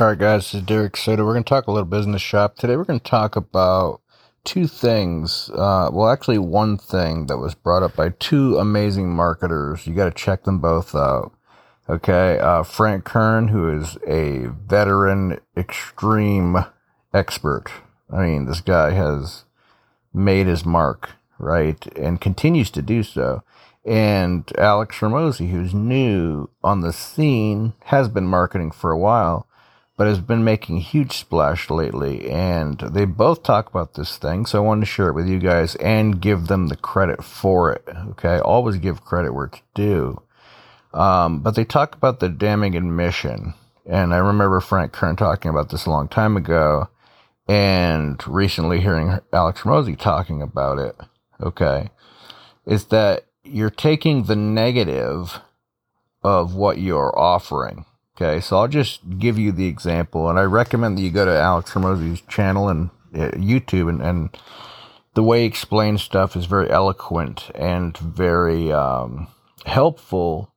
All right, guys, this is Derek Soda. We're going to talk a little business shop. Today, we're going to talk about two things. Uh, well, actually, one thing that was brought up by two amazing marketers. You got to check them both out. Okay. Uh, Frank Kern, who is a veteran extreme expert. I mean, this guy has made his mark, right? And continues to do so. And Alex Hormozi, who's new on the scene, has been marketing for a while but has been making a huge splash lately. And they both talk about this thing, so I wanted to share it with you guys and give them the credit for it. Okay, always give credit where it's due. Um, but they talk about the damning admission, and I remember Frank Kern talking about this a long time ago, and recently hearing Alex Hormozi talking about it. Okay, is that you're taking the negative of what you're offering Okay, so I'll just give you the example, and I recommend that you go to Alex Hormozi's channel and uh, YouTube, and, and the way he explains stuff is very eloquent and very um, helpful,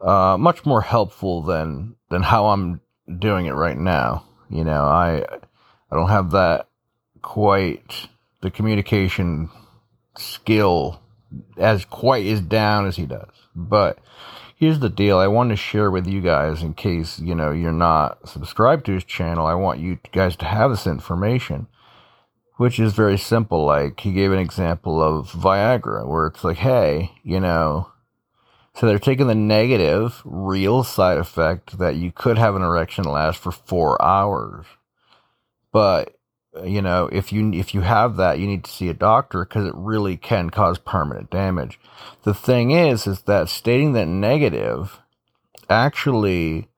uh, much more helpful than than how I'm doing it right now. You know, I I don't have that quite the communication skill as quite as down as he does, but here's the deal I want to share with you guys in case, you know, you're not subscribed to his channel. I want you guys to have this information, which is very simple. Like he gave an example of Viagra where it's like, hey, you know, so they're taking the negative, real side effect that you could have an erection last for four hours. But you know, if you if you have that, you need to see a doctor because it really can cause permanent damage. The thing is, is that stating that negative actually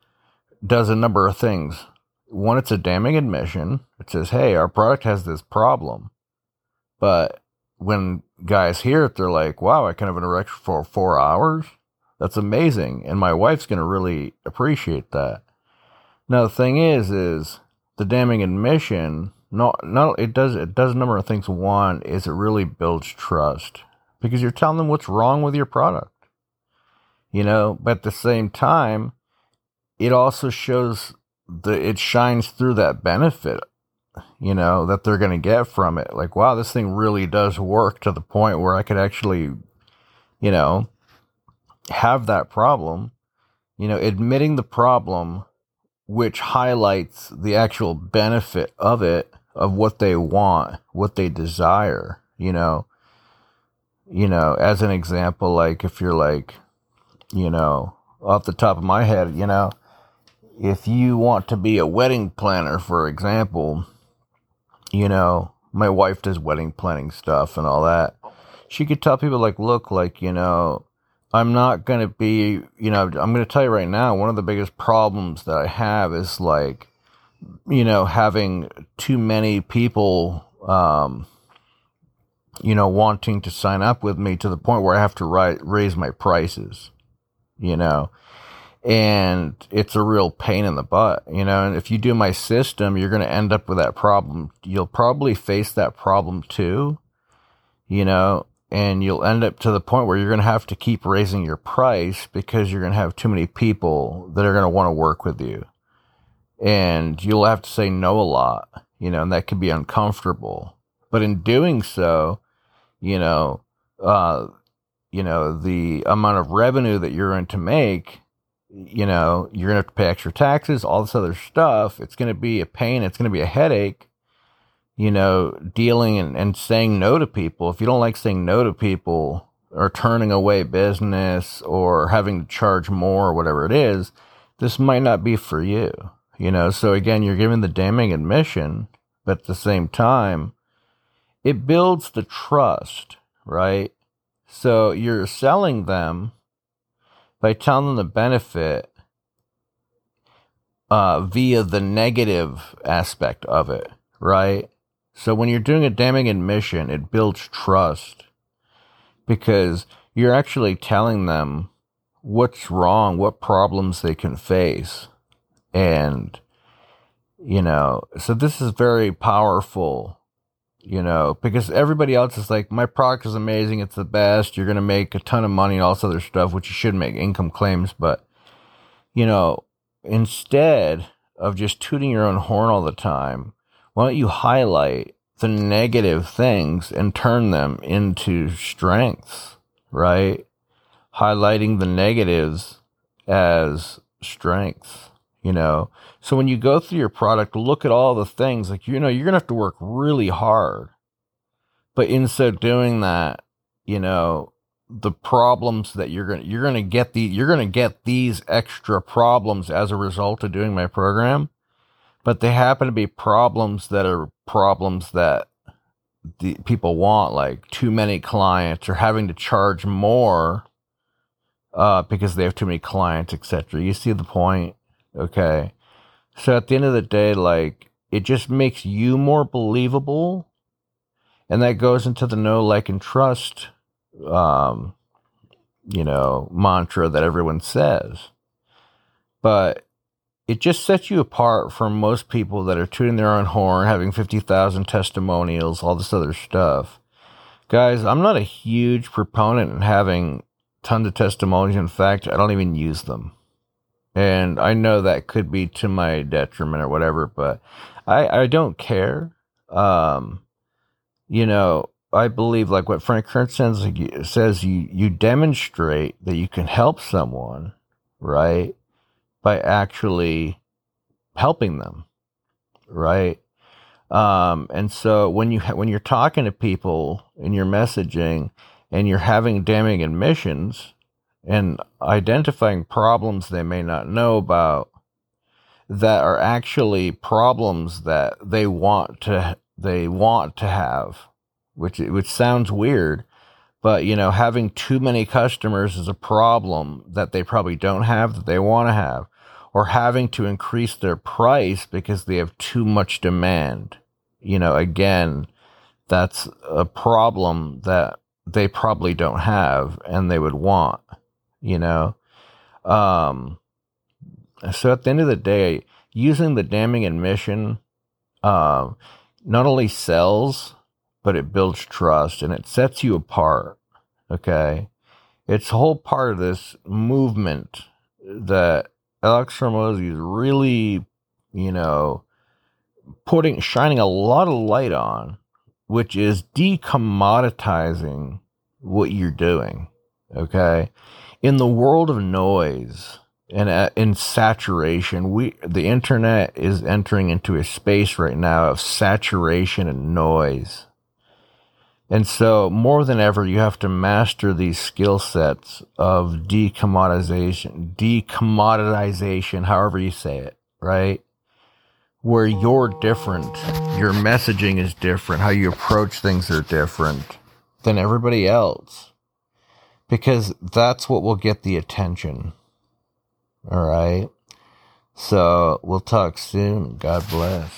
does a number of things. One, it's a damning admission. It says, "Hey, our product has this problem," but when guys hear it, they're like, "Wow, I can have an erection for four hours. That's amazing," and my wife's going to really appreciate that. Now, the thing is, is the damning admission not not it does it does a number of things. One is it really builds trust because you're telling them what's wrong with your product. You know, but at the same time, it also shows the it shines through that benefit, you know, that they're gonna get from it. Like, wow, this thing really does work to the point where I could actually, you know, have that problem. You know, admitting the problem which highlights the actual benefit of it of what they want, what they desire, you know. You know, as an example, like if you're like, you know, off the top of my head, you know, if you want to be a wedding planner, for example, you know, my wife does wedding planning stuff and all that. She could tell people like, look, like, you know, I'm not going to be, you know, I'm going to tell you right now, one of the biggest problems that I have is like, you know, having too many people, um, you know, wanting to sign up with me to the point where I have to ri- raise my prices, you know, and it's a real pain in the butt, you know. And if you do my system, you're going to end up with that problem. You'll probably face that problem too, you know, and you'll end up to the point where you're going to have to keep raising your price because you're going to have too many people that are going to want to work with you and you'll have to say no a lot, you know, and that can be uncomfortable. But in doing so, you know, uh, you know, the amount of revenue that you're going to make, you know, you're going to have to pay extra taxes, all this other stuff. It's going to be a pain. It's going to be a headache, you know, dealing and, and saying no to people. If you don't like saying no to people or turning away business or having to charge more or whatever it is, this might not be for you. You know, so again, you're giving the damning admission, but at the same time, it builds the trust, right? So you're selling them by telling them the benefit uh, via the negative aspect of it, right? So when you're doing a damning admission, it builds trust because you're actually telling them what's wrong, what problems they can face and, you know, so this is very powerful, you know, because everybody else is like, my product is amazing. It's the best. You're going to make a ton of money and all this other stuff, which you should make income claims. But, you know, instead of just tooting your own horn all the time, why don't you highlight the negative things and turn them into strengths, right? Highlighting the negatives as strengths, you know? So when you go through your product, look at all the things like, you know, you're to have to work really hard. But in so doing that, you know, the problems that you're to, you're to get the, you're to get these extra problems as a result of doing my program but they happen to be problems that are problems that the people want, like too many clients or having to charge more uh, because they have too many clients, etc. You see the point? Okay. So at the end of the day, like it just makes you more believable, and that goes into the know, like, and trust, um, you know, mantra that everyone says. But it just sets you apart from most people that are tooting their own horn, having 50,000 testimonials, all this other stuff. Guys, I'm not a huge proponent in having tons of testimonials. In fact, I don't even use them. And I know that could be to my detriment or whatever, but I, I don't care. Um, you know, I believe like what Frank Kern says, says you, you demonstrate that you can help someone, right? by actually helping them, right? Um, and so when you ha- when you're talking to people in your messaging and you're having damning admissions and identifying problems they may not know about that are actually problems that they want to they want to have, which which sounds weird, but you know having too many customers is a problem that they probably don't have that they want to have or having to increase their price because they have too much demand. You know, again, that's a problem that they probably don't have and they would want, you know. Um, so at the end of the day, using the damning admission uh, not only sells, but it builds trust and it sets you apart. Okay. It's a whole part of this movement that Alex Hormozi is really, you know, putting shining a lot of light on, which is decommoditizing what you're doing. Okay, in the world of noise and uh, in saturation, we the internet is entering into a space right now of saturation and noise. And so, more than ever, you have to master these skill sets of decommoditization, decommoditization, however you say it, right? Where you're different, your messaging is different, how you approach things are different than everybody else. Because that's what will get the attention. All right. So, we'll talk soon. God bless.